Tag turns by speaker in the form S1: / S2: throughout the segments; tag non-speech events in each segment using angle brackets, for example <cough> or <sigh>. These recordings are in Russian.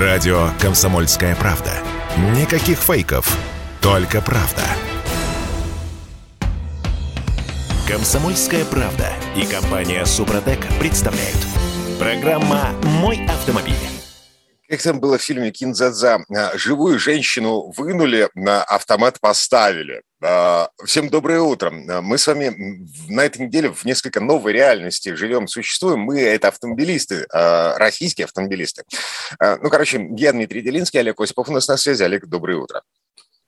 S1: Радио «Комсомольская правда». Никаких фейков, только правда. «Комсомольская правда» и компания «Супротек» представляют. Программа «Мой автомобиль».
S2: Как там было в фильме «Кинзадза», живую женщину вынули, на автомат поставили. А, всем доброе утро. Мы с вами на этой неделе в несколько новой реальности живем, существуем. Мы – это автомобилисты, а, российские автомобилисты. А, ну, короче, я Дмитрий Делинский, Олег Осипов у нас на связи. Олег, доброе утро.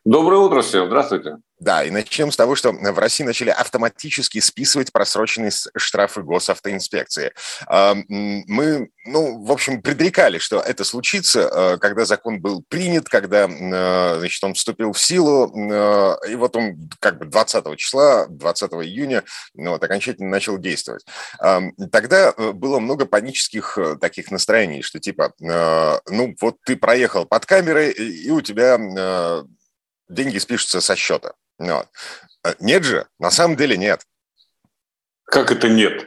S3: Доброе утро всем, здравствуйте.
S2: Да, и начнем с того, что в России начали автоматически списывать просроченные штрафы госавтоинспекции. Мы, ну, в общем, предрекали, что это случится, э, когда закон был принят, когда, э, значит, он вступил в силу, э, и вот он как бы 20 числа, 20 июня, ну, вот, окончательно начал действовать. Тогда было много панических таких настроений, что типа, ну, вот ты проехал под камерой, и у тебя деньги спишутся со счета. Вот. Э, нет же, на самом деле нет.
S3: Как это нет?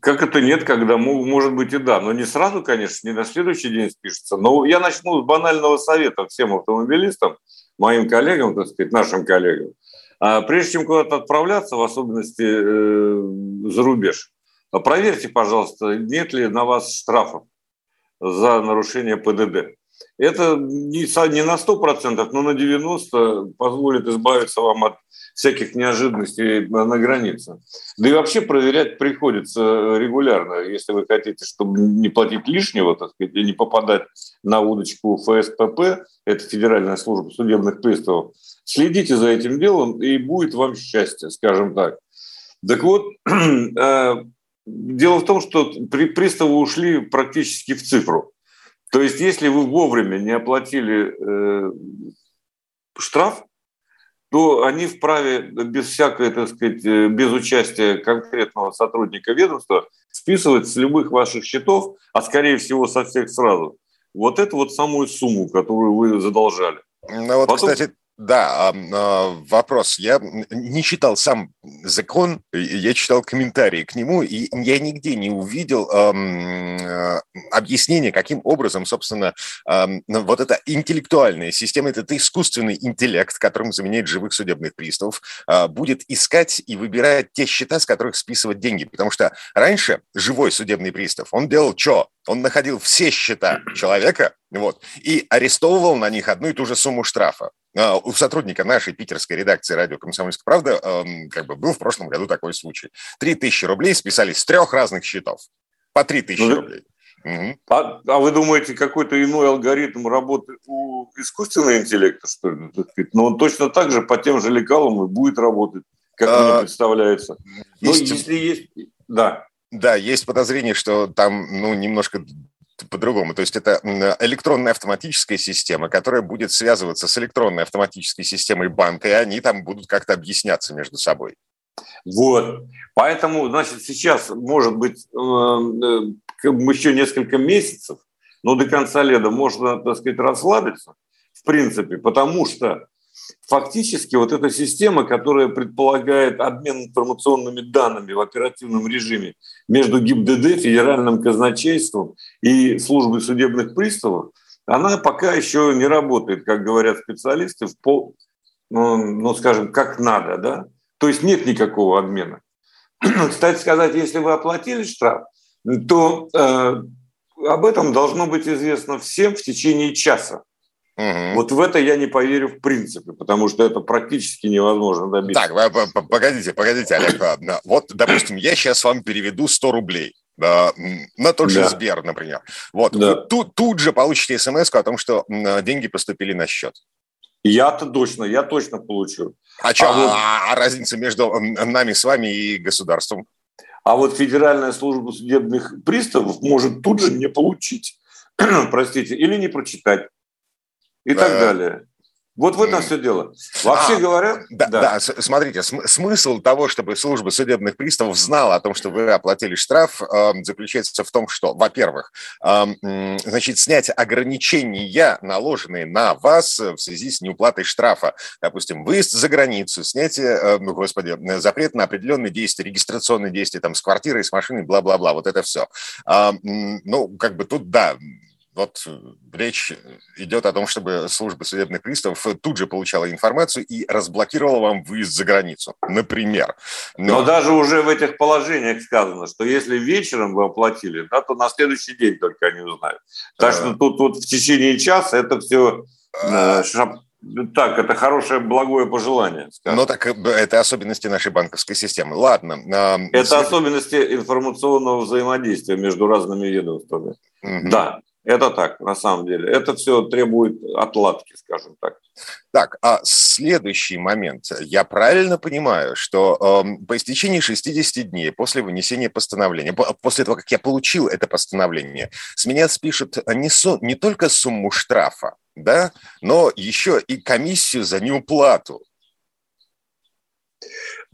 S3: Как это нет, когда может быть и да, но не сразу, конечно, не на следующий день спишется. Но я начну с банального совета всем автомобилистам, моим коллегам, так сказать, нашим коллегам. А прежде чем куда-то отправляться, в особенности э, за рубеж, проверьте, пожалуйста, нет ли на вас штрафов за нарушение ПДД. Это не, не на 100%, но на 90% позволит избавиться вам от всяких неожиданностей на границе. Да и вообще проверять приходится регулярно, если вы хотите, чтобы не платить лишнего, так сказать, и не попадать на удочку ФСПП, это Федеральная служба судебных приставов, следите за этим делом, и будет вам счастье, скажем так. Так вот, <clears throat> э, дело в том, что приставы ушли практически в цифру. То есть, если вы вовремя не оплатили э, штраф, то они вправе без всякой, так сказать, э, без участия конкретного сотрудника ведомства списывать с любых ваших счетов, а скорее всего со всех сразу, вот эту вот самую сумму, которую вы задолжали.
S2: Ну вот, Потом... кстати, да, а, вопрос. Я не читал сам закон, я читал комментарии к нему, и я нигде не увидел э, объяснения, каким образом, собственно, вот эта интеллектуальная система, этот искусственный интеллект, которым заменяет живых судебных приставов, а, будет искать и выбирать те счета, с которых списывать деньги. Потому что раньше живой судебный пристав, он делал что? Он находил все счета человека, вот, и арестовывал на них одну и ту же сумму штрафа. А, у сотрудника нашей питерской редакции радио «Комсомольская правда» как бы был в прошлом году такой случай. Три тысячи рублей списались с трех разных счетов. По три тысячи ну, рублей.
S3: Угу. А, а вы думаете, какой-то иной алгоритм работает у искусственного интеллекта, что ли? Но он точно так же по тем же лекалам и будет работать, как а, мне представляется. Ну, если есть... Да.
S2: Да, есть подозрение, что там ну, немножко по-другому. То есть это электронная автоматическая система, которая будет связываться с электронной автоматической системой банка, и они там будут как-то объясняться между собой.
S3: Вот. Поэтому, значит, сейчас, может быть, э, э, еще несколько месяцев, но до конца лета можно, так сказать, расслабиться, в принципе, потому что Фактически вот эта система, которая предполагает обмен информационными данными в оперативном режиме между ГИБДД, Федеральным казначейством и службой судебных приставов, она пока еще не работает, как говорят специалисты, в пол, ну, ну, скажем, как надо, да? То есть нет никакого обмена. <clears throat> Кстати сказать, если вы оплатили штраф, то э, об этом должно быть известно всем в течение часа. Угу. Вот в это я не поверю в принципе, потому что это практически невозможно добиться.
S2: Так, погодите, погодите, <coughs> Олег. Вот, допустим, я сейчас вам переведу 100 рублей. Да, на тот же да. Сбер, например. Вот, да. вы тут, тут же получите смс о том, что деньги поступили на счет.
S3: Я-то точно, я точно получу.
S2: А, а вот... а, а разница между нами с вами и государством?
S3: А вот Федеральная служба судебных приставов может тут же не получить, <clears throat> простите, или не прочитать и так далее. Вот в этом все дело. Вообще а, говоря...
S2: Да, да. да смотрите, см- смысл того, чтобы служба судебных приставов знала о том, что вы оплатили штраф, э, заключается в том, что, во-первых, э, значит, снять ограничения, наложенные на вас в связи с неуплатой штрафа. Допустим, выезд за границу, снятие, э, ну, господи, запрет на определенные действия, регистрационные действия там с квартирой, с машиной, бла-бла-бла, вот это все. Э, ну, как бы тут, да, вот речь идет о том, чтобы служба судебных приставов тут же получала информацию и разблокировала вам выезд за границу, например.
S3: Но, Но даже уже в этих положениях сказано, что если вечером вы оплатили, да, то на следующий день только они узнают. Так а... что тут вот в течение часа это все а... Так, это хорошее, благое пожелание.
S2: Скажем. Ну, так э, это особенности нашей банковской системы. Ладно.
S3: Это след... особенности информационного взаимодействия между разными ведомствами. Угу. Да, это так, на самом деле. Это все требует отладки, скажем так.
S2: Так, а следующий момент. Я правильно понимаю, что э, по истечении 60 дней после вынесения постановления, после того, как я получил это постановление, с меня спишут не, су, не только сумму штрафа, да, но еще и комиссию за неуплату.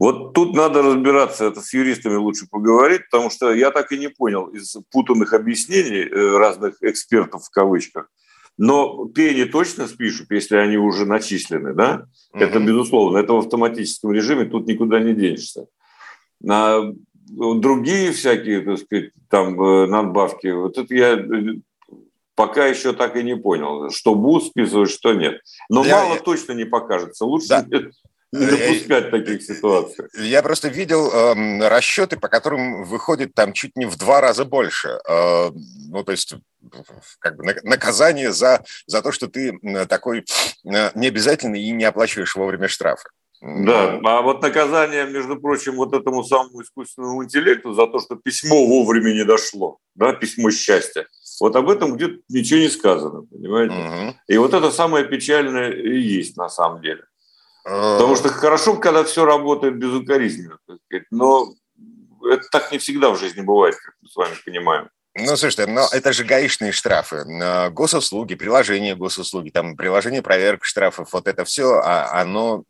S3: Вот тут надо разбираться, это с юристами лучше поговорить, потому что я так и не понял из путанных объяснений э, разных экспертов в кавычках. Но пени точно спишут, если они уже начислены, да? Угу. Это безусловно, это в автоматическом режиме, тут никуда не денешься. А другие всякие, так сказать, там э, надбавки, вот это я э, пока еще так и не понял, что будут списывать, что нет. Но я, мало я... точно не покажется. Лучше да. Не допускать таких ситуаций.
S2: Я просто видел э, расчеты, по которым выходит там чуть не в два раза больше. Э, ну, то есть как бы наказание за, за то, что ты такой э, необязательный и не оплачиваешь вовремя штрафы.
S3: Да, а вот наказание, между прочим, вот этому самому искусственному интеллекту за то, что письмо вовремя не дошло, да, письмо счастья, вот об этом где-то ничего не сказано, понимаете? Угу. И вот это самое печальное и есть на самом деле. Потому что хорошо, когда все работает безукоризненно, но это так не всегда в жизни бывает, как мы с вами понимаем.
S2: Ну, слушайте, но это же гаишные штрафы. Госуслуги, приложение госуслуги, там приложение проверок штрафов, вот это все, а оно,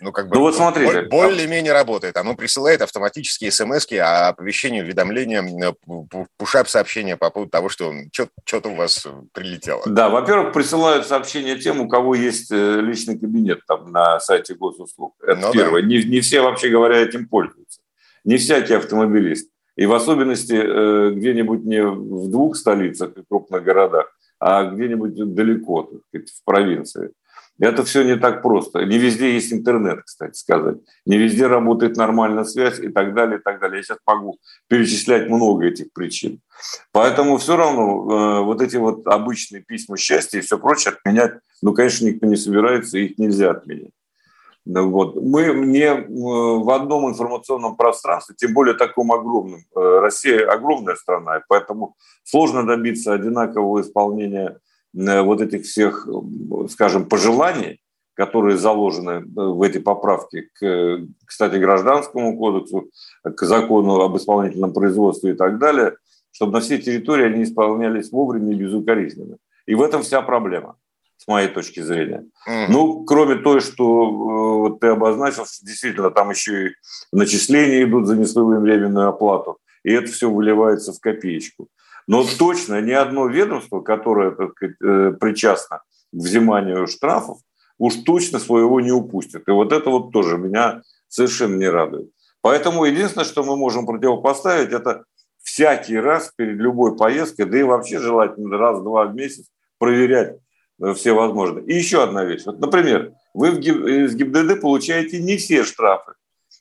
S2: ну, как бы, ну, вот смотрите, более-менее работает. Оно присылает автоматические смс о оповещении, уведомления, пушап-сообщения по поводу того, что что-то у вас прилетело.
S3: Да, во-первых, присылают сообщения тем, у кого есть э, личный кабинет там на сайте госуслуг. Это ну, первое. Да. Не, не все, вообще говоря, этим пользуются. Не всякий автомобилист. И в особенности э, где-нибудь не в двух столицах и крупных городах, а где-нибудь далеко, так сказать, в провинции. Это все не так просто. Не везде есть интернет, кстати сказать. Не везде работает нормальная связь и так далее, и так далее. Я сейчас могу перечислять много этих причин. Поэтому все равно э, вот эти вот обычные письма счастья и все прочее отменять, ну, конечно, никто не собирается, их нельзя отменять. Вот. Мы не э, в одном информационном пространстве, тем более таком огромном. Э, Россия огромная страна, поэтому сложно добиться одинакового исполнения вот этих всех, скажем, пожеланий, которые заложены в эти поправки к, кстати, гражданскому кодексу, к закону об исполнительном производстве и так далее, чтобы на всей территории они исполнялись вовремя и безукоризненно. И в этом вся проблема с моей точки зрения. Ну, кроме той, что э, вот ты обозначил, действительно, там еще и начисления идут за несвоевременную оплату, и это все выливается в копеечку. Но точно ни одно ведомство, которое так сказать, э, причастно к взиманию штрафов, уж точно своего не упустит. И вот это вот тоже меня совершенно не радует. Поэтому единственное, что мы можем противопоставить, это всякий раз перед любой поездкой, да и вообще желательно раз-два в месяц проверять Э, все возможные. И еще одна вещь. Вот, например, вы из ГИБДД получаете не все штрафы.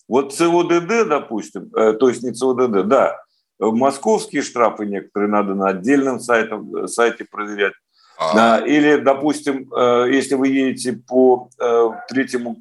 S3: Вот ЦОДД, допустим, э, то есть не ЦОДД, да, московские штрафы некоторые надо на отдельном сайте, э, сайте проверять. А. Или, допустим, если вы едете по третьему,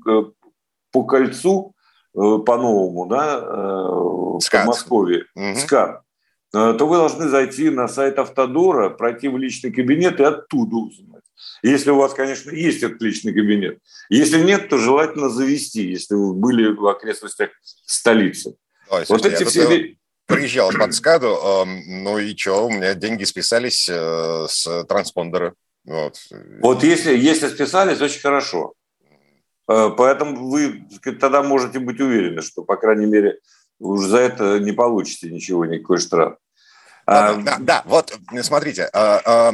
S3: по кольцу, по-новому, да, в Подмосковье, угу. СКАР, то вы должны зайти на сайт Автодора, пройти в личный кабинет и оттуда узнать. Если у вас, конечно, есть этот личный кабинет. Если нет, то желательно завести, если вы были в окрестностях столицы.
S2: Ой, вот эти все... Приезжал под СКАДу, ну и что, у меня деньги списались э, с транспондера.
S3: Вот, вот если, если списались, очень хорошо. Э, поэтому вы тогда можете быть уверены, что, по крайней мере, уже за это не получите ничего, никакой штраф.
S2: А, да, да, вот, смотрите, а,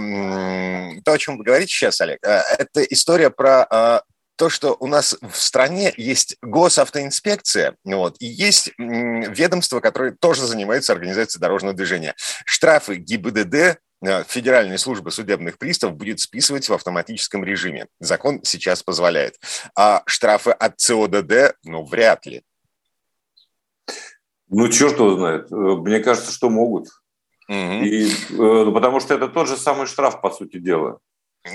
S2: то, о чем вы говорите сейчас, Олег, э, это история про а, то, что у нас в стране есть госавтоинспекция, вот, и есть ведомство, которое тоже занимается организацией дорожного движения. Штрафы ГИБДД э, Федеральная служба судебных приставов будет списывать в автоматическом режиме. Закон сейчас позволяет. А штрафы от ЦОДД, ну, вряд ли.
S3: Ну, черт его знает. Э, мне кажется, что могут. Угу. И, ну, потому что это тот же самый штраф, по сути дела.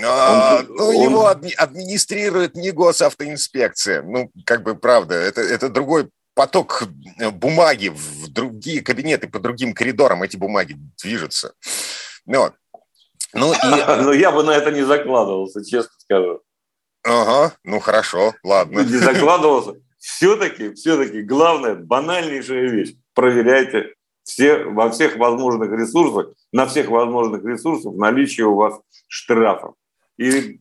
S2: А, он, ну, он... его администрирует не госавтоинспекция. Ну, как бы правда, это, это другой поток э, бумаги в другие кабинеты, по другим коридорам эти бумаги движутся. Ну,
S3: ну, и... <laughs> ну я бы на это не закладывался, честно скажу.
S2: Ага, ну хорошо, ладно.
S3: Не закладывался. <laughs> Все-таки, все-таки главная, банальнейшая вещь. Проверяйте все, во всех возможных ресурсах, на всех возможных ресурсах наличие у вас штрафов. И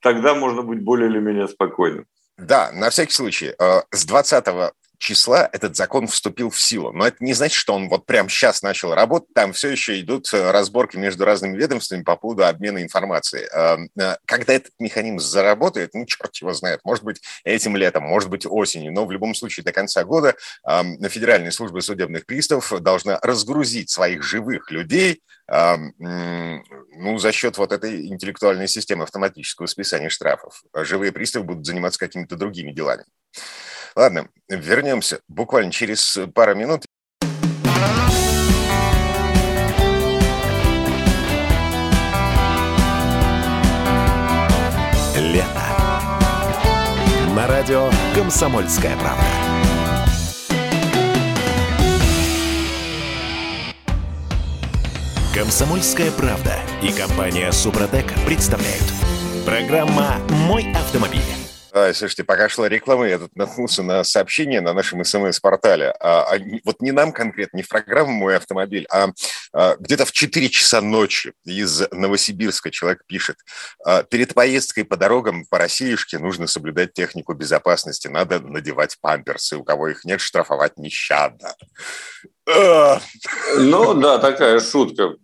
S3: тогда можно быть более или менее спокойным.
S2: Да, на всякий случай. Э, с 20 числа этот закон вступил в силу. Но это не значит, что он вот прямо сейчас начал работать. Там все еще идут э, разборки между разными ведомствами по поводу обмена информацией. Эм, э, когда этот механизм заработает, ну, черт его знает, может быть, этим летом, может быть, осенью, но в любом случае до конца года эм, Федеральная служба судебных приставов должна разгрузить своих живых людей эм, ну, за счет вот этой интеллектуальной системы автоматического списания штрафов. Живые приставы будут заниматься какими-то другими делами. Ладно, вернемся буквально через пару минут.
S1: Лето. На радио «Комсомольская правда». «Комсомольская правда» и компания «Супротек» представляют. Программа «Мой автомобиль».
S2: А, слушайте, пока шла реклама, я тут наткнулся на сообщение на нашем СМС-портале. А, а, вот не нам конкретно, не в программу «Мой автомобиль», а, а где-то в 4 часа ночи из Новосибирска человек пишет. А, перед поездкой по дорогам по Россиюшке нужно соблюдать технику безопасности, надо надевать памперсы. У кого их нет, штрафовать нещадно.
S3: Ну да, такая шутка.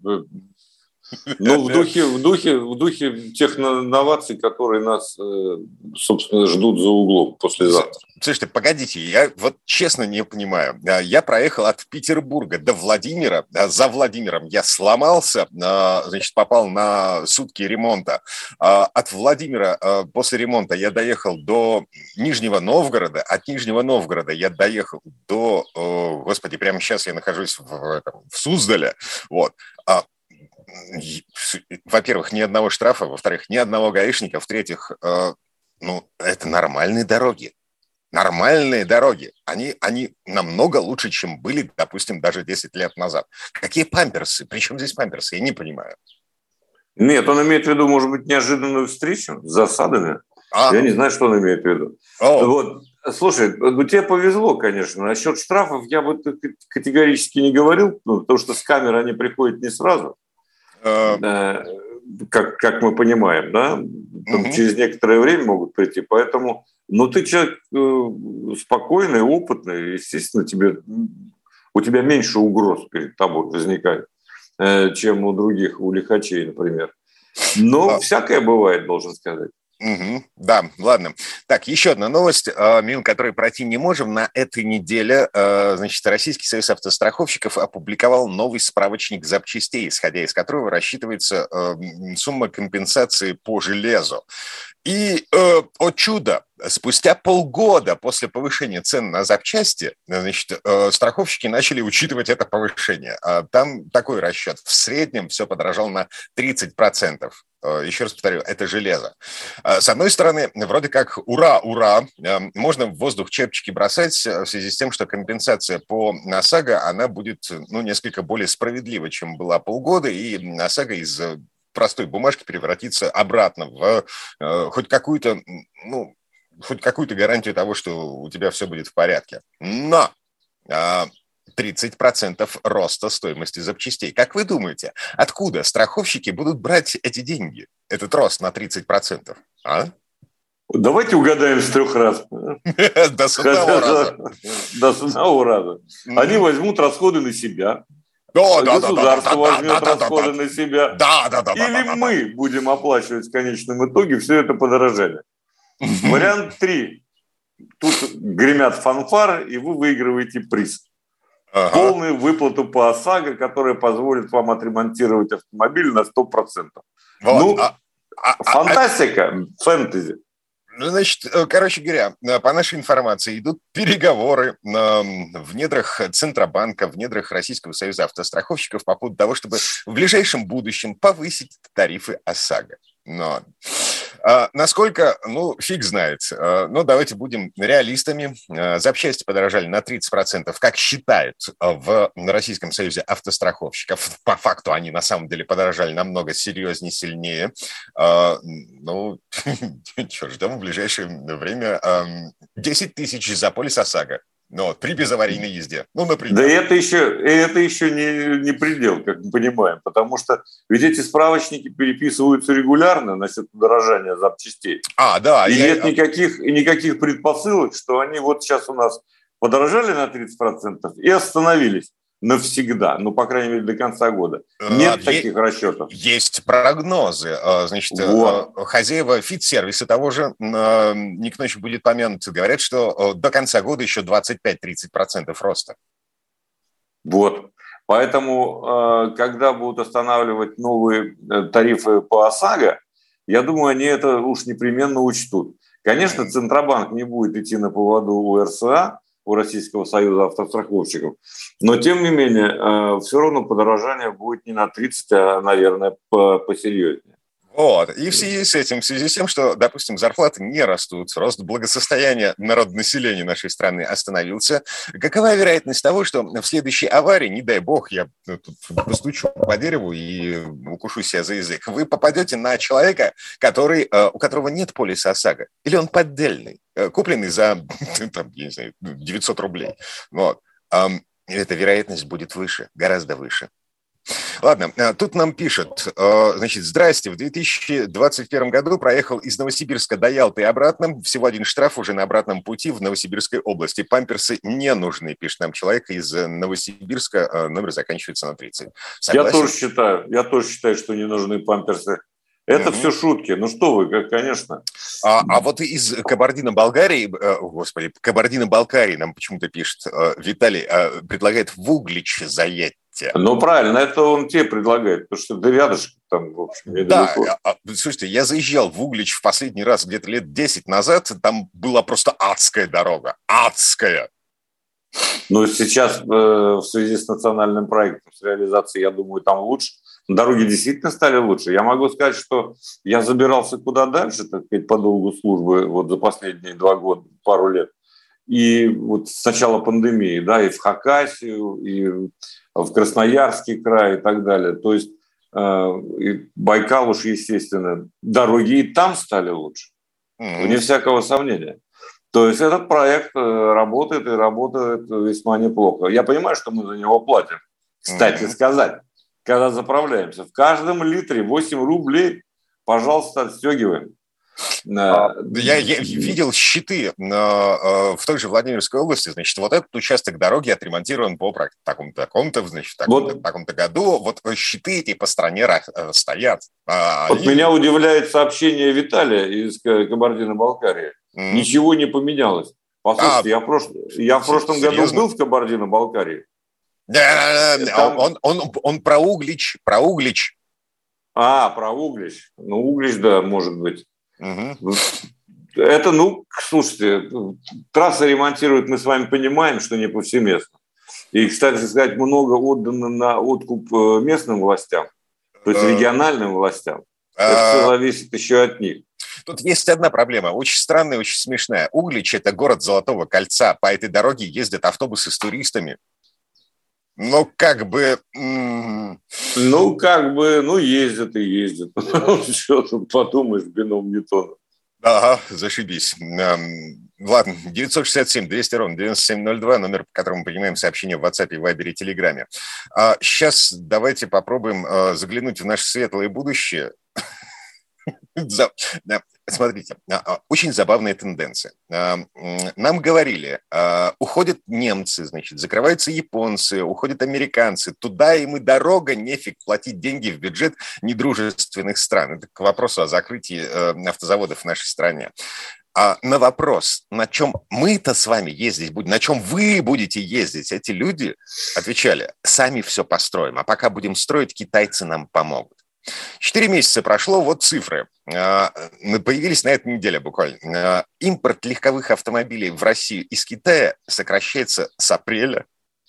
S3: Ну, в духе, в духе, в духе тех новаций, которые нас, э, собственно, ждут за углом послезавтра.
S2: Слушайте, погодите, я вот честно не понимаю. Я проехал от Петербурга до Владимира, за Владимиром я сломался, значит, попал на сутки ремонта. А от Владимира после ремонта я доехал до Нижнего Новгорода, от Нижнего Новгорода я доехал до, господи, прямо сейчас я нахожусь в, в Суздале, вот а во-первых, ни одного штрафа, во-вторых, ни одного гаишника, в-третьих, э, ну, это нормальные дороги. Нормальные дороги. Они, они намного лучше, чем были, допустим, даже 10 лет назад. Какие памперсы? Причем здесь памперсы? Я не понимаю.
S3: Нет, он имеет в виду, может быть, неожиданную встречу с засадами. А? Я не знаю, что он имеет в виду. О. Вот. Слушай, ну тебе повезло, конечно. Насчет штрафов я бы категорически не говорил, ну, потому что с камеры они приходят не сразу. Э, как, как мы понимаем, да, там угу. через некоторое время могут прийти. Поэтому, ну, ты человек э, спокойный, опытный, естественно, тебе, у тебя меньше угроз перед тобой возникает, э, чем у других, у лихачей, например. Но а... всякое бывает, должен сказать.
S2: Угу, да, ладно. Так, еще одна новость, а, мимо которой пройти не можем. На этой неделе, а, значит, Российский союз автостраховщиков опубликовал новый справочник запчастей, исходя из которого рассчитывается а, сумма компенсации по железу. И, э, о чудо, спустя полгода после повышения цен на запчасти, значит, э, страховщики начали учитывать это повышение. Там такой расчет. В среднем все подорожало на 30%. Э, еще раз повторю, это железо. Э, с одной стороны, вроде как ура, ура, э, можно в воздух чепчики бросать в связи с тем, что компенсация по ОСАГО, она будет ну, несколько более справедлива, чем была полгода, и ОСАГО из простой бумажки превратится обратно в хоть какую-то, ну, хоть какую-то гарантию того, что у тебя все будет в порядке. Но 30% роста стоимости запчастей. Как вы думаете, откуда страховщики будут брать эти деньги, этот рост на 30%? А?
S3: Давайте угадаем с трех раз. <laughs>
S2: До одного раза.
S3: До одного раза. Они возьмут расходы на себя. Да, да, Государство да, да, возьмет да, расходы на себя.
S2: Да, да, да.
S3: Или мы будем оплачивать в конечном итоге все это подорожание. Вариант три. Тут гремят фанфары, и вы выигрываете приз. ага. полную выплату по ОСАГО, которая позволит вам отремонтировать автомобиль на 100%. Вот. Ну, а, а, а фантастика, а, фэнтези.
S2: Ну, значит, э, короче говоря, э, по нашей информации идут переговоры в недрах Центробанка, в недрах Российского союза автостраховщиков по поводу того, чтобы в ближайшем будущем повысить тарифы ОСАГО. Но а, насколько, ну, фиг знает. А, но давайте будем реалистами. А, запчасти подорожали на 30%, как считают а, в Российском Союзе автостраховщиков. По факту они на самом деле подорожали намного серьезнее, сильнее. А, ну, <laughs> что, ждем в ближайшее время 10 тысяч за полис ОСАГО. Ну, вот, при безаварийной езде. Ну,
S3: например. Да это еще, это еще не, не предел, как мы понимаем, потому что ведь эти справочники переписываются регулярно насчет удорожания запчастей.
S2: А, да.
S3: И я... нет никаких, никаких предпосылок, что они вот сейчас у нас подорожали на 30% и остановились навсегда, ну, по крайней мере, до конца года. Э, Нет таких есть, расчетов.
S2: Есть прогнозы. Э, значит, э, вот. хозяева фит-сервиса того же, Ник Ночь будет помянут, говорят, что до конца года еще 25-30% роста.
S3: Вот. Поэтому, когда будут останавливать новые тарифы по ОСАГО, я думаю, они это уж непременно учтут. Конечно, Центробанк не будет идти на поводу у РСА, у Российского союза автостраховщиков. Но, тем не менее, э, все равно подорожание будет не на 30, а, наверное, посерьезнее.
S2: Вот. И в связи с этим, в связи с тем, что, допустим, зарплаты не растут, рост благосостояния народонаселения нашей страны остановился, какова вероятность того, что в следующей аварии, не дай бог, я тут постучу по дереву и укушу себя за язык, вы попадете на человека, который, э, у которого нет полиса ОСАГО, или он поддельный, э, купленный за, <laughs> там, я не знаю, 900 рублей. Вот. Эта вероятность будет выше, гораздо выше. Ладно, э, тут нам пишут, э, значит, здрасте, в 2021 году проехал из Новосибирска до Ялты и обратно, всего один штраф уже на обратном пути в Новосибирской области. Памперсы не нужны, пишет нам человек из Новосибирска, э, номер заканчивается на 30.
S3: Согласен? Я тоже считаю, я тоже считаю, что не нужны памперсы. Это угу. все шутки. Ну что вы, как, конечно.
S2: А, а вот из Кабардино-Балкарии, господи, Кабардино-Балкарии нам почему-то пишет, Виталий предлагает в Углич заедь
S3: те. Ну, правильно, это он тебе предлагает, потому что да рядышком там, в общем,
S2: Да, а, а, слушайте, я заезжал в Углич в последний раз где-то лет 10 назад, там была просто адская дорога, адская.
S3: Ну, сейчас э, в связи с национальным проектом, с реализацией, я думаю, там лучше. Дороги действительно стали лучше. Я могу сказать, что я забирался куда дальше, так сказать, по долгу службы вот за последние два года, пару лет. И вот с начала пандемии, да, и в Хакасию, и в Красноярский край и так далее. То есть э, и Байкал уж, естественно, дороги и там стали лучше, mm-hmm. вне всякого сомнения. То есть этот проект э, работает и работает весьма неплохо. Я понимаю, что мы за него платим. Кстати mm-hmm. сказать, когда заправляемся, в каждом литре 8 рублей, пожалуйста, отстегиваем.
S2: А, я, я видел щиты а, в той же Владимирской области, значит, вот этот участок дороги отремонтирован по такому-то, такому-то, значит, такому-то, вот. такому-то году, вот щиты эти по стране э, стоят.
S3: А, вот и... меня удивляет сообщение Виталия из Кабардино-Балкарии. Mm. Ничего не поменялось. Послушайте, а, я, прош... я в прошлом серьезно? году был в Кабардино-Балкарии.
S2: Там... он, он, он про Углич, про Углич.
S3: А, про Углич. Ну, Углич, да, может быть. Угу. Это, ну, слушайте, трассы ремонтируют, мы с вами понимаем, что не повсеместно. И, кстати сказать, много отдано на откуп э, местным властям, то есть региональным властям. Это все зависит еще от них.
S2: Тут есть одна проблема, очень странная, очень смешная. Углич – это город Золотого кольца. По этой дороге ездят автобусы с туристами. Ну, как бы...
S3: Ну, как бы, ну, ездят и ездят. <laughs> Что тут подумаешь, бином Ньютона.
S2: Ага, зашибись. Ладно, 967 200 ровно 9702, номер, по которому принимаем сообщения в WhatsApp, Viber и Telegram. А сейчас давайте попробуем а, заглянуть в наше светлое будущее. <laughs> Смотрите, а, а, очень забавная тенденция. А, нам говорили, уходят немцы, значит, закрываются японцы, уходят американцы. Туда им и дорога, нефиг платить деньги в бюджет недружественных стран. Это к вопросу о закрытии автозаводов в нашей стране. А на вопрос, на чем мы-то с вами ездить будем, на чем вы будете ездить, эти люди отвечали, сами все построим, а пока будем строить, китайцы нам помогут. Четыре месяца прошло, вот цифры. А, появились на этой неделе буквально. А, импорт легковых автомобилей в Россию из Китая сокращается с апреля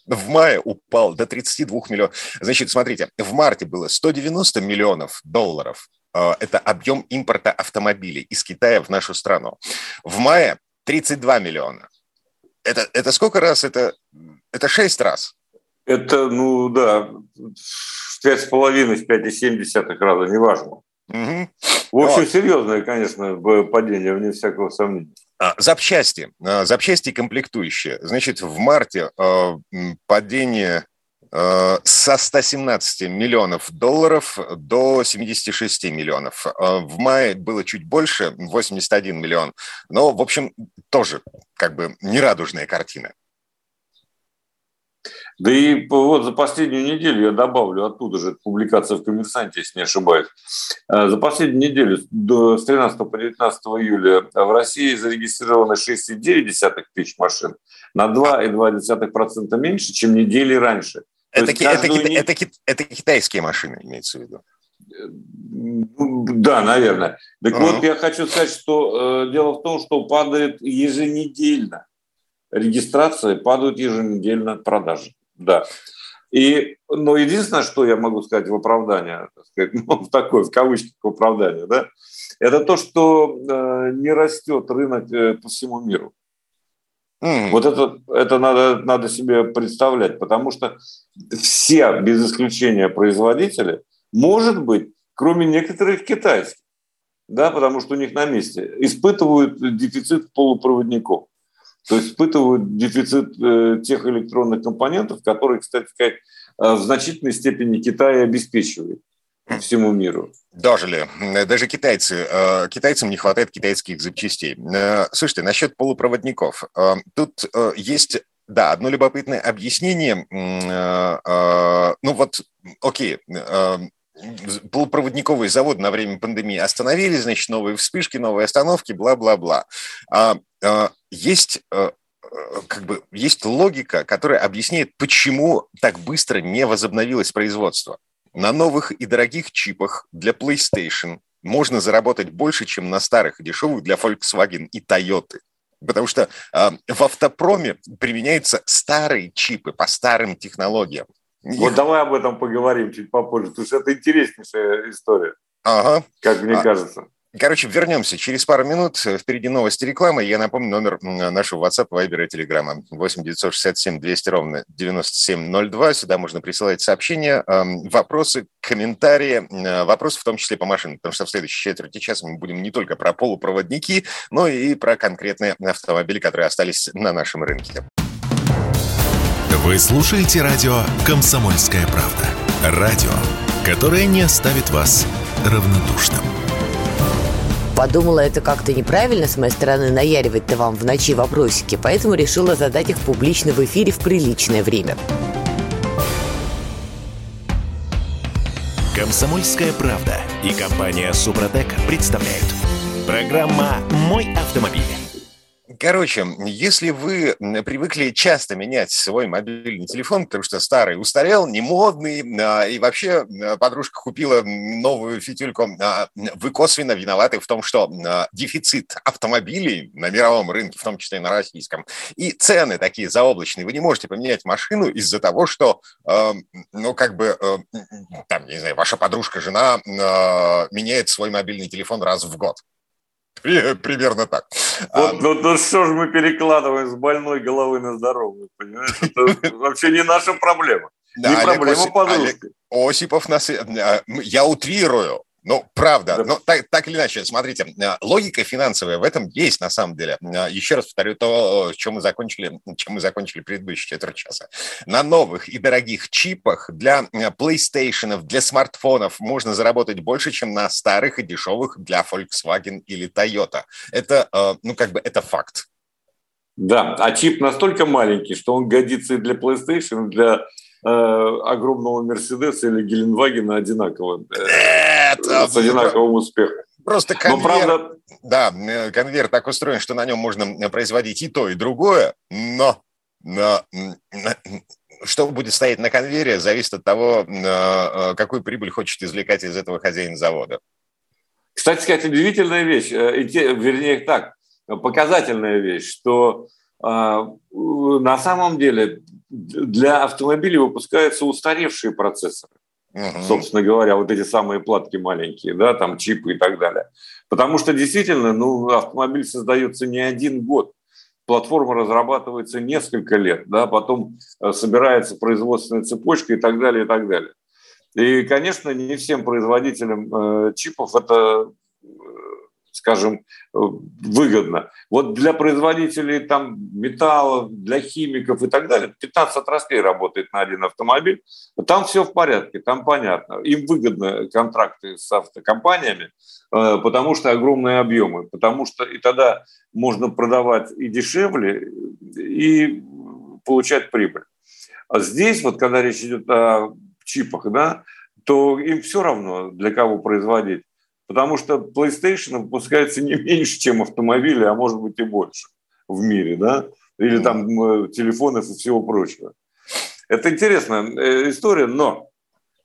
S2: в мае упал до 32 миллионов. Значит, смотрите, в марте было 190 миллионов долларов. А, это объем импорта автомобилей из Китая в нашу страну. В мае 32 миллиона. Это, это сколько раз? Это, это 6 раз.
S3: Это, ну да, в 5,5, в 5,7 раза, неважно. Угу. В общем, вот. серьезное, конечно, падение, вне всякого сомнения.
S2: А, запчасти, а, запчасти комплектующие. Значит, в марте а, падение со 117 миллионов долларов до 76 миллионов. В мае было чуть больше, 81 миллион. Но, в общем, тоже как бы нерадужная картина.
S3: Да и вот за последнюю неделю, я добавлю оттуда же, публикация в «Коммерсанте», если не ошибаюсь, э, за последнюю неделю с 13 по 19 июля в России зарегистрировано 6,9 тысяч машин, на 2,2% меньше, чем недели раньше.
S2: Это, это, это, это, это китайские машины, имеется в виду?
S3: Ну, да, наверное. Так uh-huh. вот, я хочу сказать, что э, дело в том, что падает еженедельно регистрация, падают еженедельно продажи. Да. И, но единственное, что я могу сказать в оправдание, так сказать, <laughs> ну, в такое, в кавычках оправдание, да, это то, что э, не растет рынок э, по всему миру. Mm. Вот это, это надо, надо себе представлять, потому что все, без исключения производители, может быть, кроме некоторых китайских, да, потому что у них на месте, испытывают дефицит полупроводников. То есть испытывают дефицит э, тех электронных компонентов, которые, кстати сказать, э, в значительной степени Китай обеспечивает всему миру.
S2: Даже китайцы. Э, китайцам не хватает китайских запчастей. Слушайте, насчет полупроводников. Тут есть да, одно любопытное объяснение. Ну вот, окей, полупроводниковые заводы на время пандемии остановили, значит, новые вспышки, новые остановки, бла-бла-бла. А, а, есть а, как бы есть логика, которая объясняет, почему так быстро не возобновилось производство. На новых и дорогих чипах для PlayStation можно заработать больше, чем на старых и дешевых для Volkswagen и Toyota. Потому что э, в автопроме применяются старые чипы по старым технологиям.
S3: Вот давай об этом поговорим чуть попозже, потому что это интереснейшая история. Ага. Как мне а, кажется.
S2: Короче, вернемся через пару минут. Впереди новости рекламы. Я напомню номер нашего WhatsApp, Viber и Telegram. 8 967 200 ровно 9702. Сюда можно присылать сообщения, вопросы, комментарии. Вопросы в том числе по машинам, потому что в следующей четверти часа мы будем не только про полупроводники, но и про конкретные автомобили, которые остались на нашем рынке.
S1: Вы слушаете радио «Комсомольская правда». Радио, которое не оставит вас равнодушным.
S4: Подумала, это как-то неправильно с моей стороны наяривать-то вам в ночи вопросики, поэтому решила задать их публично в эфире в приличное время.
S1: «Комсомольская правда» и компания «Супротек» представляют. Программа «Мой автомобиль».
S2: Короче, если вы привыкли часто менять свой мобильный телефон, потому что старый устарел, не модный, а, и вообще а, подружка купила новую фитюльку, а, вы косвенно виноваты в том, что дефицит автомобилей на мировом рынке, в том числе и на российском, и цены такие заоблачные, вы не можете поменять машину из-за того, что, ну, как бы, там, не знаю, ваша подружка, жена меняет свой мобильный телефон раз в год. Примерно так.
S3: Вот, ну, ну что же мы перекладываем с больной головы на здоровую, понимаешь? Это <laughs> вообще не наша проблема. Не проблема подружки.
S2: Осипов нас... Э, я утрирую. Ну, правда. Да. Но так, так или иначе, смотрите, э, логика финансовая в этом есть на самом деле. Э, еще раз повторю то, чем мы закончили, чем мы закончили предыдущие четверть часа. На новых и дорогих чипах для э, PlayStation, для смартфонов можно заработать больше, чем на старых и дешевых для Volkswagen или Toyota. Это, ну, как бы, это факт.
S3: Да, а чип настолько маленький, что он годится и для PlayStation, и для э, огромного Мерседеса или Геленвагена одинаково. Э, Нет, с одинаковым успехом.
S2: Просто конвейер, правда... да, э, конвейер так устроен, что на нем можно производить и то, и другое, но, но что будет стоять на конвейере, зависит от того, какую прибыль хочет извлекать из этого хозяин завода.
S3: Кстати сказать, удивительная вещь, вернее так, показательная вещь, что на самом деле для автомобилей выпускаются устаревшие процессоры. Угу. Собственно говоря, вот эти самые платки маленькие, да, там чипы и так далее. Потому что действительно, ну, автомобиль создается не один год. Платформа разрабатывается несколько лет, да, потом э, собирается производственная цепочка и так далее, и так далее. И, конечно, не всем производителям э, чипов это скажем, э, выгодно. Вот для производителей там металла, для химиков и так далее, 15 отраслей работает на один автомобиль, там все в порядке, там понятно. Им выгодны контракты с автокомпаниями, э, потому что огромные объемы, потому что и тогда можно продавать и дешевле, и получать прибыль. А здесь, вот когда речь идет о чипах, да, то им все равно, для кого производить. Потому что PlayStation выпускается не <laughs> меньше, чем автомобили, а может быть и больше в мире, да? Или там телефонов и всего прочего. Это интересная э, история, но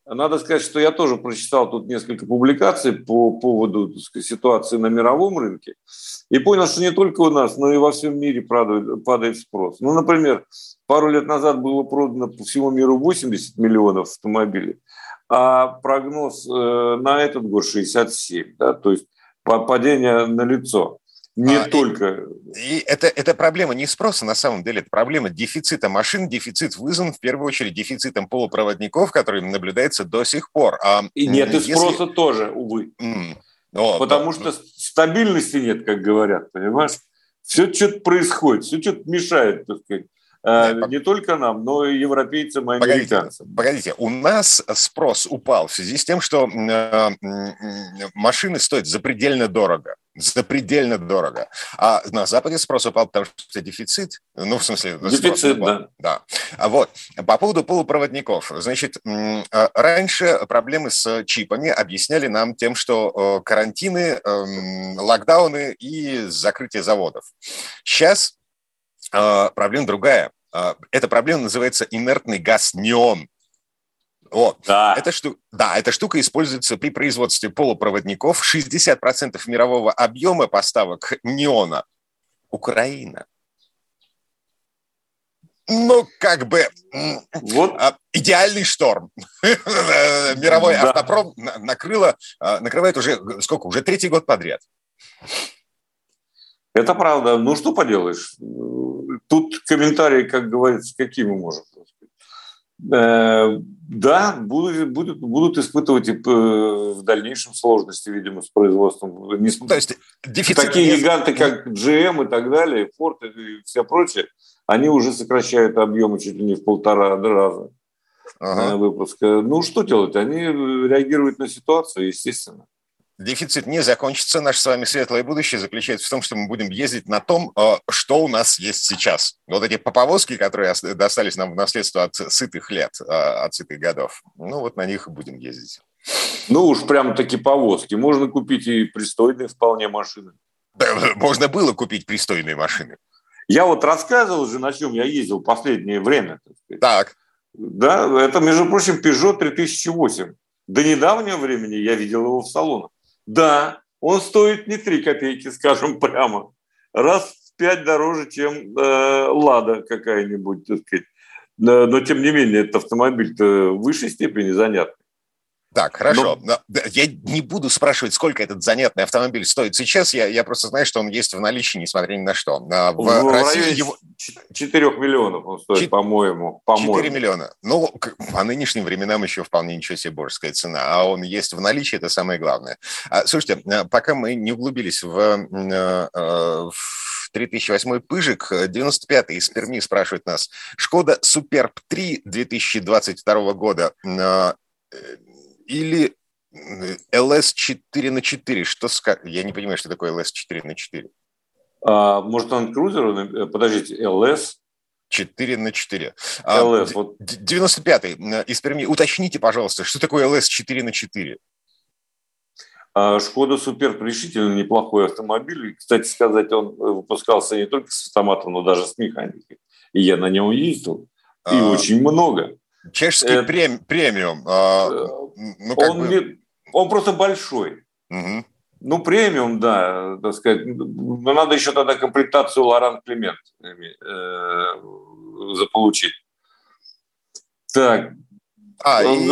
S3: надо сказать, что я тоже прочитал тут несколько публикаций по поводу сказать, ситуации на мировом рынке и понял, что не только у нас, но и во всем мире падает, падает спрос. Ну, например, пару лет назад было продано по всему миру 80 миллионов автомобилей, а прогноз э, на этот год 67, да, то есть падение на лицо. Не а, только.
S2: И, и это, это проблема не спроса, на самом деле, это проблема дефицита машин. Дефицит вызван в первую очередь дефицитом полупроводников, который наблюдается до сих пор.
S3: А, и нет, если... и спроса тоже, увы. Mm. О, Потому да, что стабильности нет, как говорят, понимаешь? Все что-то происходит, все что-то мешает, так сказать. Э, не только нам, но и европейцам и американцам.
S2: Погодите, погодите, у нас спрос упал в связи с тем, что э, машины стоят запредельно дорого. Запредельно дорого. А на Западе спрос упал, потому что дефицит. Ну, в смысле,
S3: дефицит, да.
S2: да. А вот, по поводу полупроводников. Значит, а, раньше проблемы с чипами объясняли нам тем, что карантины, эм, локдауны и закрытие заводов. Сейчас проблема другая. А, эта проблема называется инертный газ неон. Вот. Да. Эта, штука, да, эта штука используется при производстве полупроводников. 60% мирового объема поставок неона – Украина. Ну, как бы вот. А, идеальный шторм. <laughs> Мировой да. автопром накрыло, накрывает уже сколько? Уже третий год подряд.
S3: Это правда. Ну, что поделаешь? Тут комментарии, как говорится, какие мы можем э, да, будут, будут, будут испытывать и э, в дальнейшем сложности, видимо, с производством. Не, То есть дефицит такие не... гиганты, как GM и так далее, Ford и все прочее, они уже сокращают объемы чуть ли не в полтора раза ага. выпуска. Ну, что делать? Они реагируют на ситуацию, естественно
S2: дефицит не закончится. Наше с вами светлое будущее заключается в том, что мы будем ездить на том, э, что у нас есть сейчас. Вот эти повозки, которые достались нам в наследство от сытых лет, э, от сытых годов, ну вот на них и будем ездить.
S3: Ну уж прям такие повозки. Можно купить и пристойные вполне машины.
S2: Да, <laughs> можно было купить пристойные машины.
S3: Я вот рассказывал же, на чем я ездил последнее время.
S2: Так. так.
S3: Да, это, между прочим, Peugeot 3008. До недавнего времени я видел его в салонах. Да, он стоит не 3 копейки, <laughs> скажем прямо, раз в 5 дороже, чем э, Лада какая-нибудь, так сказать. Но, но, тем не менее, этот автомобиль-то в высшей степени занятный.
S2: Так, хорошо. Но... Я не буду спрашивать, сколько этот занятный автомобиль стоит сейчас. Я, я просто знаю, что он есть в наличии, несмотря ни на что.
S3: А в, в России его... 4 миллионов он стоит, 4... по-моему.
S2: по-моему. 4 миллиона. Ну, по нынешним временам еще вполне ничего себе божеская цена. А он есть в наличии, это самое главное. А, слушайте, а, пока мы не углубились в, а, в 3008 Пыжик, 95-й из Перми спрашивает нас. Шкода Суперб 3 2022 года или LS4 на 4. Что ска... Я не понимаю, что такое LS4 на 4.
S3: А, может, он крузер? Э, подождите, LS?
S2: 4 на 4. LS, а, вот. 95-й из Перми. Уточните, пожалуйста, что такое LS 4 на 4?
S3: А Шкода Супер решительно неплохой автомобиль. И, кстати сказать, он выпускался не только с автоматом, но даже с механикой. И я на нем ездил. И а, очень много.
S2: Чешский Это, прем, премиум. А,
S3: ну, он, бы... не, он просто большой. Угу. Ну, премиум, да, так сказать. Но надо еще тогда комплектацию Лоран Климент э, заполучить. Так,
S2: а, и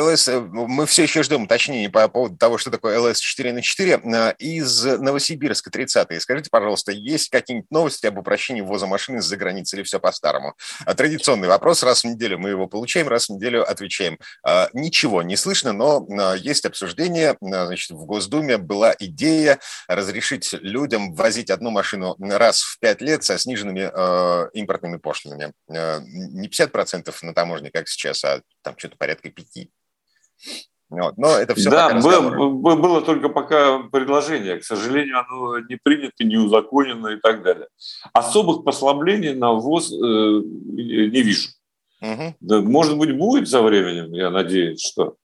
S2: ЛС, э, мы все еще ждем уточнений по поводу того, что такое ЛС 4 на 4 э, из Новосибирска 30 Скажите, пожалуйста, есть какие-нибудь новости об упрощении ввоза машины из-за границы или все по-старому? А традиционный вопрос, раз в неделю мы его получаем, раз в неделю отвечаем. А, ничего не слышно, но есть обсуждение, значит, в Госдуме была идея разрешить людям возить одну машину раз в пять лет со сниженными импортными пошлинами. Не 50% на таможне, как сейчас, а там что-то порядка пяти. Вот. Но это все
S3: да, было, было только пока предложение. К сожалению, оно не принято, не узаконено и так далее. Особых послаблений на ввоз э, не вижу. Угу. Да, может быть, будет со временем, я надеюсь, что.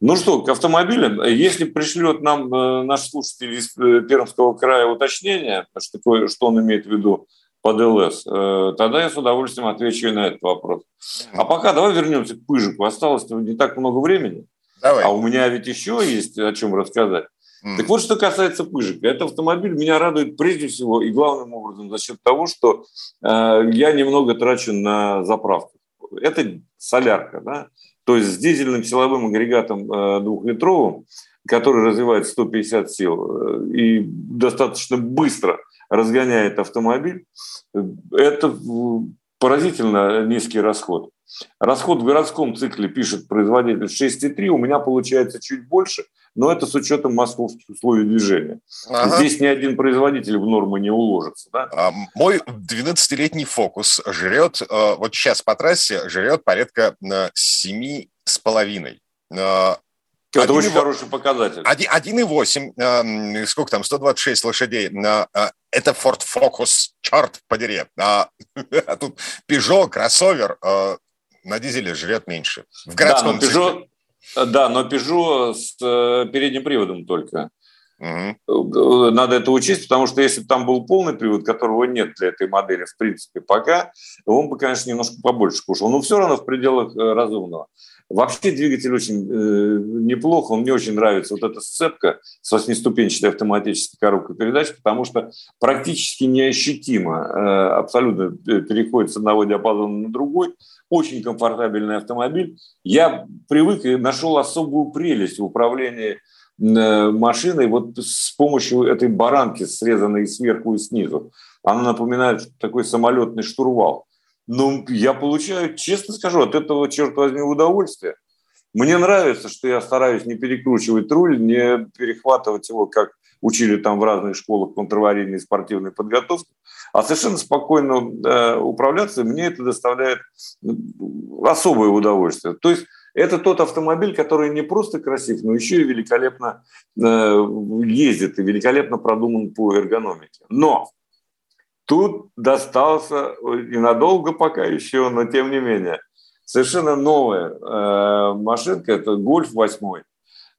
S3: Ну что, к автомобилям. Если пришлет нам э, наш слушатель из э, Пермского края уточнение, что, такое, что он имеет в виду под ЛС, э, тогда я с удовольствием отвечу и на этот вопрос. А пока давай вернемся к Пыжику. Осталось не так много времени. Давай. А у меня ведь еще есть о чем рассказать. Mm. Так вот, что касается Пыжика. Этот автомобиль меня радует прежде всего и главным образом за счет того, что э, я немного трачу на заправку. Это солярка, да? то есть с дизельным силовым агрегатом э, двухлитровым, который развивает 150 сил э, и достаточно быстро – разгоняет автомобиль, это поразительно низкий расход. Расход в городском цикле пишет производитель 6,3, у меня получается чуть больше, но это с учетом московских условий движения. Ага. Здесь ни один производитель в нормы не уложится. Да?
S2: А, мой 12-летний фокус жрет, э, вот сейчас по трассе жрет порядка 7,5. Э,
S3: это 1, очень хороший показатель.
S2: 1,8, сколько там, 126 лошадей. Э, это Ford Focus, черт подери. А, <laughs> а тут Peugeot, кроссовер э, на дизеле жрет меньше.
S3: В городском да, но Peugeot, да, но Peugeot с э, передним приводом только. Угу. Надо это учесть, потому что если бы там был полный привод, которого нет для этой модели, в принципе, пока, он бы, конечно, немножко побольше кушал. Но все равно в пределах разумного. Вообще двигатель очень э, неплохо, он мне очень нравится. Вот эта сцепка с восьмиступенчатой автоматической коробкой передач, потому что практически неощутимо, э, абсолютно э, переходит с одного диапазона на другой. Очень комфортабельный автомобиль. Я привык и нашел особую прелесть в управлении э, машиной вот с помощью этой баранки, срезанной сверху и снизу. Она напоминает такой самолетный штурвал. Ну, я получаю, честно скажу, от этого, черт возьми, удовольствие. Мне нравится, что я стараюсь не перекручивать руль, не перехватывать его, как учили там в разных школах контраварийной спортивной подготовки, а совершенно спокойно э, управляться, мне это доставляет особое удовольствие. То есть это тот автомобиль, который не просто красив, но еще и великолепно э, ездит и великолепно продуман по эргономике. Но Тут достался ненадолго пока еще, но тем не менее. Совершенно новая э, машинка, это Golf 8,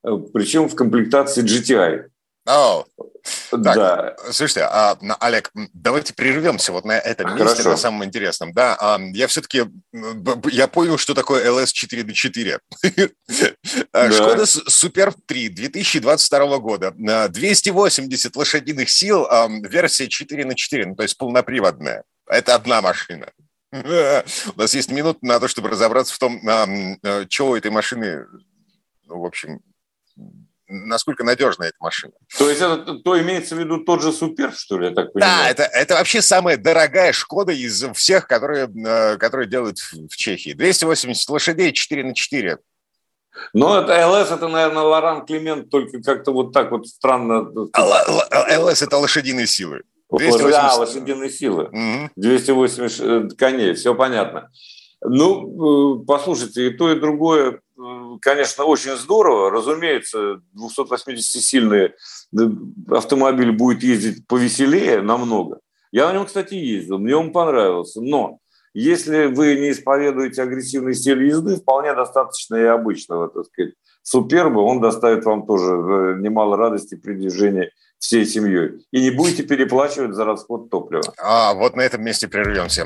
S3: э, причем в комплектации GTI.
S2: Oh. Так, да. Слушайте, а, Олег, давайте прервемся вот на этом месте, Хорошо. на самом интересном. Да, а, я все-таки, я понял, что такое LS <laughs> 4 на 4. Шкода Супер 3 2022 года. 280 лошадиных сил, а, версия 4 на 4, ну, то есть полноприводная. Это одна машина. <laughs> У нас есть минута на то, чтобы разобраться в том, а, чего у этой машины, ну, в общем, насколько надежна эта машина.
S3: То есть это то имеется в виду тот же Супер, что ли, я так понимаю?
S2: Да, это, это вообще самая дорогая Шкода из всех, которые, э, которые делают в Чехии. 280 лошадей, 4 на 4.
S3: Ну, это ЛС, это, наверное, Лоран Климент, только как-то вот так вот странно.
S2: А, ЛС – это лошадиные силы.
S3: 280... Да, лошадиные силы. Угу. 280 э, коней, все понятно. Ну, э, послушайте, и то, и другое конечно, очень здорово. Разумеется, 280-сильный автомобиль будет ездить повеселее намного. Я на нем, кстати, ездил, мне он понравился. Но если вы не исповедуете агрессивный стиль езды, вполне достаточно и обычного, так сказать, Суперба, он доставит вам тоже э, немало радости при движении всей семьей. И не будете переплачивать за расход топлива.
S2: А вот на этом месте прервемся.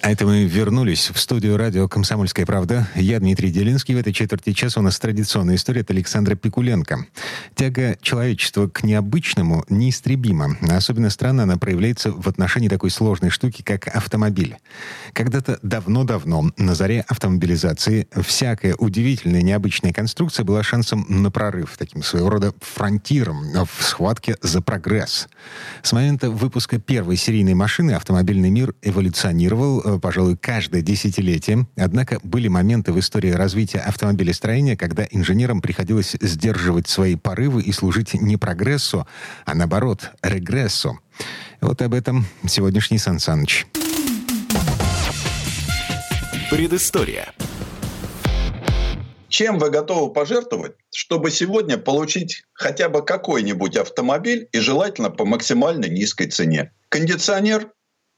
S5: А это мы вернулись в студию радио «Комсомольская правда». Я Дмитрий Делинский. В этой четверти часа у нас традиционная история от Александра Пикуленко. Тяга человечества к необычному неистребима. Особенно странно она проявляется в отношении такой сложной штуки, как автомобиль. Когда-то давно-давно, на заре автомобилизации, всякая удивительная необычная конструкция была шансом на прорыв, таким своего рода фронтиром в схватке за прогресс. С момента выпуска первой серийной машины автомобильный мир эволюционировал пожалуй, каждое десятилетие. Однако были моменты в истории развития автомобилестроения, когда инженерам приходилось сдерживать свои порывы и служить не прогрессу, а наоборот, регрессу. Вот об этом сегодняшний Сан Саныч.
S1: Предыстория.
S6: Чем вы готовы пожертвовать, чтобы сегодня получить хотя бы какой-нибудь автомобиль и желательно по максимально низкой цене? Кондиционер,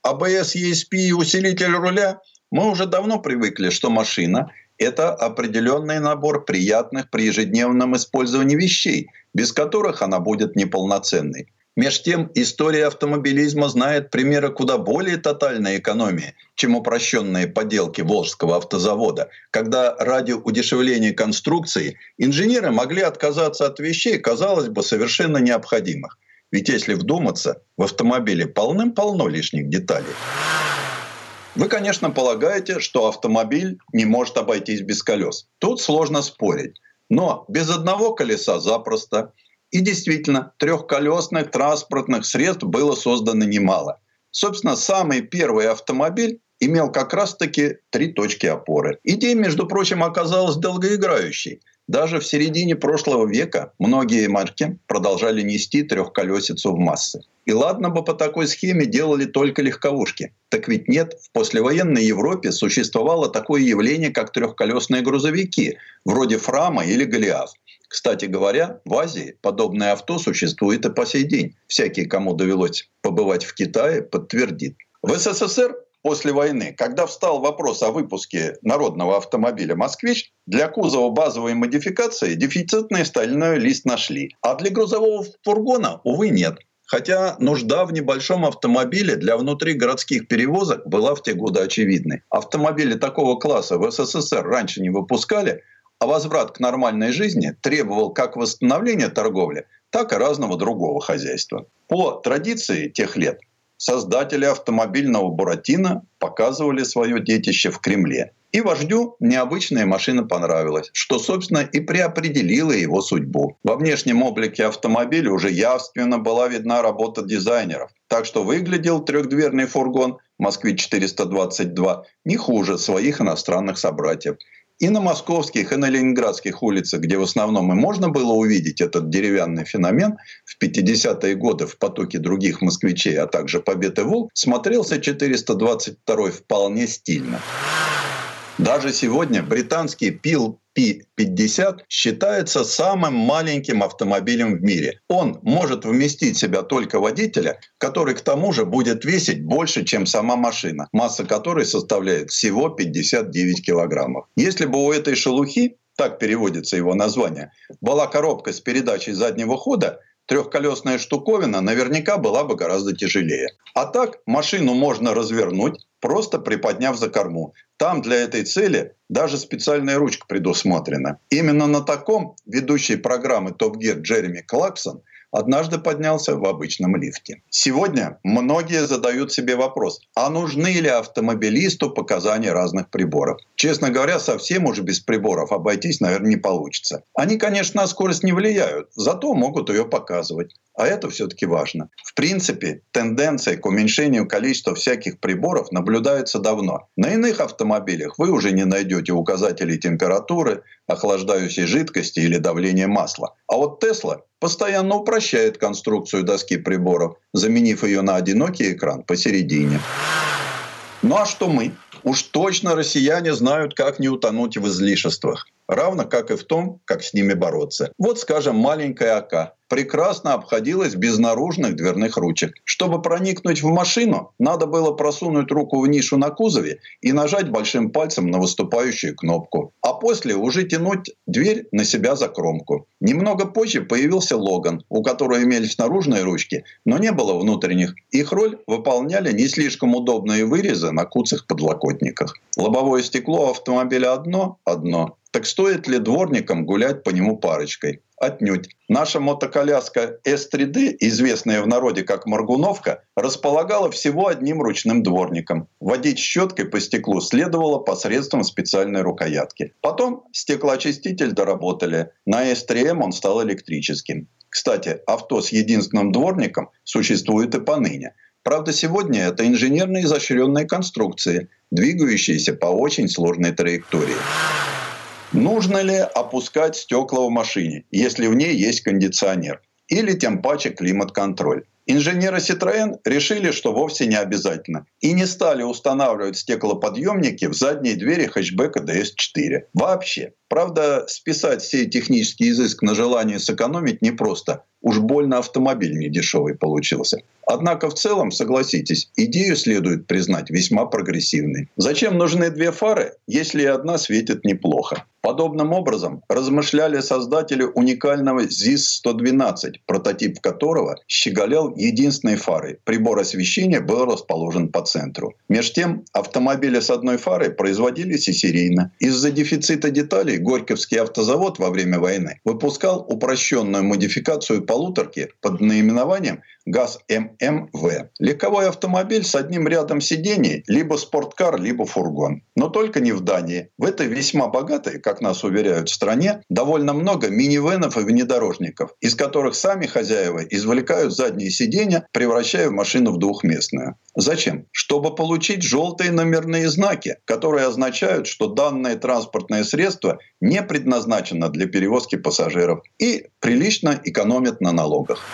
S6: АБС, ESP и усилитель руля, мы уже давно привыкли, что машина – это определенный набор приятных при ежедневном использовании вещей, без которых она будет неполноценной. Меж тем, история автомобилизма знает примеры куда более тотальной экономии, чем упрощенные поделки Волжского автозавода, когда ради удешевления конструкции инженеры могли отказаться от вещей, казалось бы, совершенно необходимых – ведь если вдуматься, в автомобиле полным-полно лишних деталей. Вы, конечно, полагаете, что автомобиль не может обойтись без колес. Тут сложно спорить. Но без одного колеса запросто. И действительно, трехколесных транспортных средств было создано немало. Собственно, самый первый автомобиль имел как раз-таки три точки опоры. Идея, между прочим, оказалась долгоиграющей. Даже в середине прошлого века многие марки продолжали нести трехколесицу в массы. И ладно бы по такой схеме делали только легковушки. Так ведь нет, в послевоенной Европе существовало такое явление, как трехколесные грузовики, вроде Фрама или Голиаф. Кстати говоря, в Азии подобное авто существует и по сей день. Всякий, кому довелось побывать в Китае, подтвердит. В СССР после войны, когда встал вопрос о выпуске народного автомобиля «Москвич», для кузова базовой модификации дефицитный стальной лист нашли, а для грузового фургона, увы, нет. Хотя нужда в небольшом автомобиле для внутригородских перевозок была в те годы очевидной. Автомобили такого класса в СССР раньше не выпускали, а возврат к нормальной жизни требовал как восстановления торговли, так и разного другого хозяйства. По традиции тех лет создатели автомобильного Буратино показывали свое детище в Кремле. И вождю необычная машина понравилась, что, собственно, и преопределило его судьбу. Во внешнем облике автомобиля уже явственно была видна работа дизайнеров. Так что выглядел трехдверный фургон «Москвич-422» не хуже своих иностранных собратьев – и на московских, и на ленинградских улицах, где в основном и можно было увидеть этот деревянный феномен, в 50-е годы в потоке других москвичей, а также Побед и Волк, смотрелся 422 вполне стильно. Даже сегодня британский Пил P50 считается самым маленьким автомобилем в мире. Он может вместить в себя только водителя, который к тому же будет весить больше, чем сама машина, масса которой составляет всего 59 килограммов. Если бы у этой шелухи, так переводится его название, была коробка с передачей заднего хода, трехколесная штуковина наверняка была бы гораздо тяжелее. А так машину можно развернуть, просто приподняв за корму. Там для этой цели даже специальная ручка предусмотрена. Именно на таком ведущий программы Top Gear Джереми Клаксон однажды поднялся в обычном лифте. Сегодня многие задают себе вопрос, а нужны ли автомобилисту показания разных приборов? Честно говоря, совсем уже без приборов обойтись, наверное, не получится. Они, конечно, на скорость не влияют, зато могут ее показывать. А это все-таки важно. В принципе, тенденция к уменьшению количества всяких приборов наблюдается давно. На иных автомобилях вы уже не найдете указателей температуры, охлаждающей жидкости или давления масла. А вот Тесла постоянно упрощает конструкцию доски приборов, заменив ее на одинокий экран посередине. Ну а что мы? Уж точно россияне знают, как не утонуть в излишествах. Равно как и в том, как с ними бороться. Вот, скажем, маленькая АК прекрасно обходилась без наружных дверных ручек. Чтобы проникнуть в машину, надо было просунуть руку в нишу на кузове и нажать большим пальцем на выступающую кнопку. А после уже тянуть дверь на себя за кромку. Немного позже появился Логан, у которого имелись наружные ручки, но не было внутренних. Их роль выполняли не слишком удобные вырезы на куцах подлокотниках. Лобовое стекло автомобиля одно – одно. Так стоит ли дворникам гулять по нему парочкой? Отнюдь. Наша мотоколяска S3D, известная в народе как Маргуновка, располагала всего одним ручным дворником. Водить щеткой по стеклу следовало посредством специальной рукоятки. Потом стеклоочиститель доработали. На S3M он стал электрическим. Кстати, авто с единственным дворником существует и поныне. Правда, сегодня это инженерно изощренные конструкции, двигающиеся по очень сложной траектории. Нужно ли опускать стекла в машине, если в ней есть кондиционер? Или тем паче климат-контроль? Инженеры Citroën решили, что вовсе не обязательно. И не стали устанавливать стеклоподъемники в задние двери хэтчбека DS4. Вообще. Правда, списать все технический изыск на желание сэкономить непросто. Уж больно автомобиль не дешевый получился. Однако в целом, согласитесь, идею следует признать весьма прогрессивной. Зачем нужны две фары, если одна светит неплохо? Подобным образом размышляли создатели уникального ЗИС-112, прототип которого щеголял единственной фарой. Прибор освещения был расположен по центру. Меж тем, автомобили с одной фарой производились и серийно. Из-за дефицита деталей Горьковский автозавод во время войны выпускал упрощенную модификацию полуторки под наименованием ГАЗ-ММВ. Легковой автомобиль с одним рядом сидений, либо спорткар, либо фургон. Но только не в Дании. В этой весьма богатой, как нас уверяют, стране довольно много минивенов и внедорожников, из которых сами хозяева извлекают задние сиденья, превращая машину в двухместную. Зачем? Чтобы получить желтые номерные знаки, которые означают, что данное транспортное средство не предназначено для перевозки пассажиров и прилично экономит на налогах.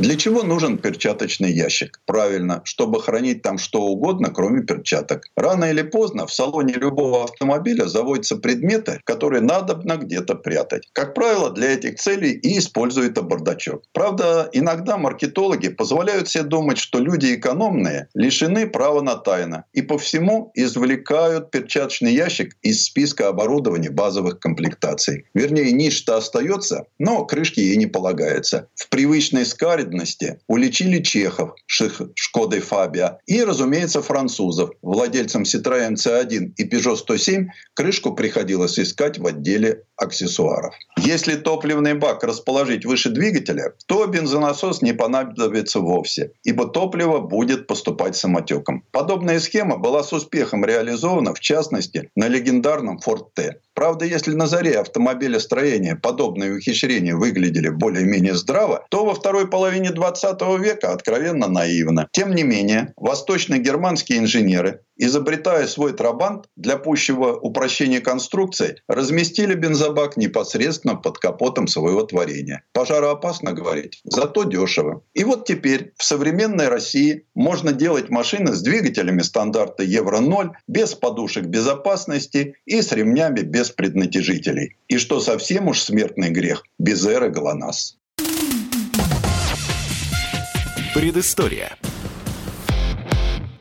S6: Для чего нужен перчаточный ящик? Правильно, чтобы хранить там что угодно, кроме перчаток. Рано или поздно в салоне любого автомобиля заводятся предметы, которые надо где-то прятать. Как правило, для этих целей и используют бардачок. Правда, иногда маркетологи позволяют себе думать, что люди экономные лишены права на тайну и по всему извлекают перчаточный ящик из списка оборудования базовых комплектаций. Вернее, ниша-то остается, но крышки ей не полагается. В привычной скаре праведности уличили чехов Шкодой Фабия и, разумеется, французов. Владельцам Citroёn C1 и Peugeot 107 крышку приходилось искать в отделе аксессуаров. Если топливный бак расположить выше двигателя, то бензонасос не понадобится вовсе, ибо топливо будет поступать самотеком. Подобная схема была с успехом реализована, в частности, на легендарном Ford T. Правда, если на заре автомобилестроения подобные ухищрения выглядели более-менее здраво, то во второй половине 20 века откровенно наивно. Тем не менее, восточно-германские инженеры изобретая свой трабант для пущего упрощения конструкции, разместили бензобак непосредственно под капотом своего творения. Пожароопасно говорить, зато дешево. И вот теперь в современной России можно делать машины с двигателями стандарта Евро-0 без подушек безопасности и с ремнями без преднатяжителей. И что совсем уж смертный грех, без эры ГЛОНАСС.
S5: Предыстория.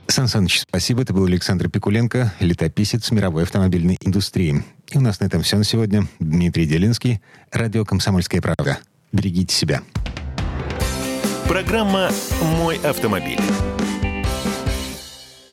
S5: Сан Саныч, спасибо. Это был Александр Пикуленко, летописец мировой автомобильной индустрии. И у нас на этом все на сегодня. Дмитрий Делинский, радио «Комсомольская правда». Берегите себя.
S1: Программа «Мой автомобиль».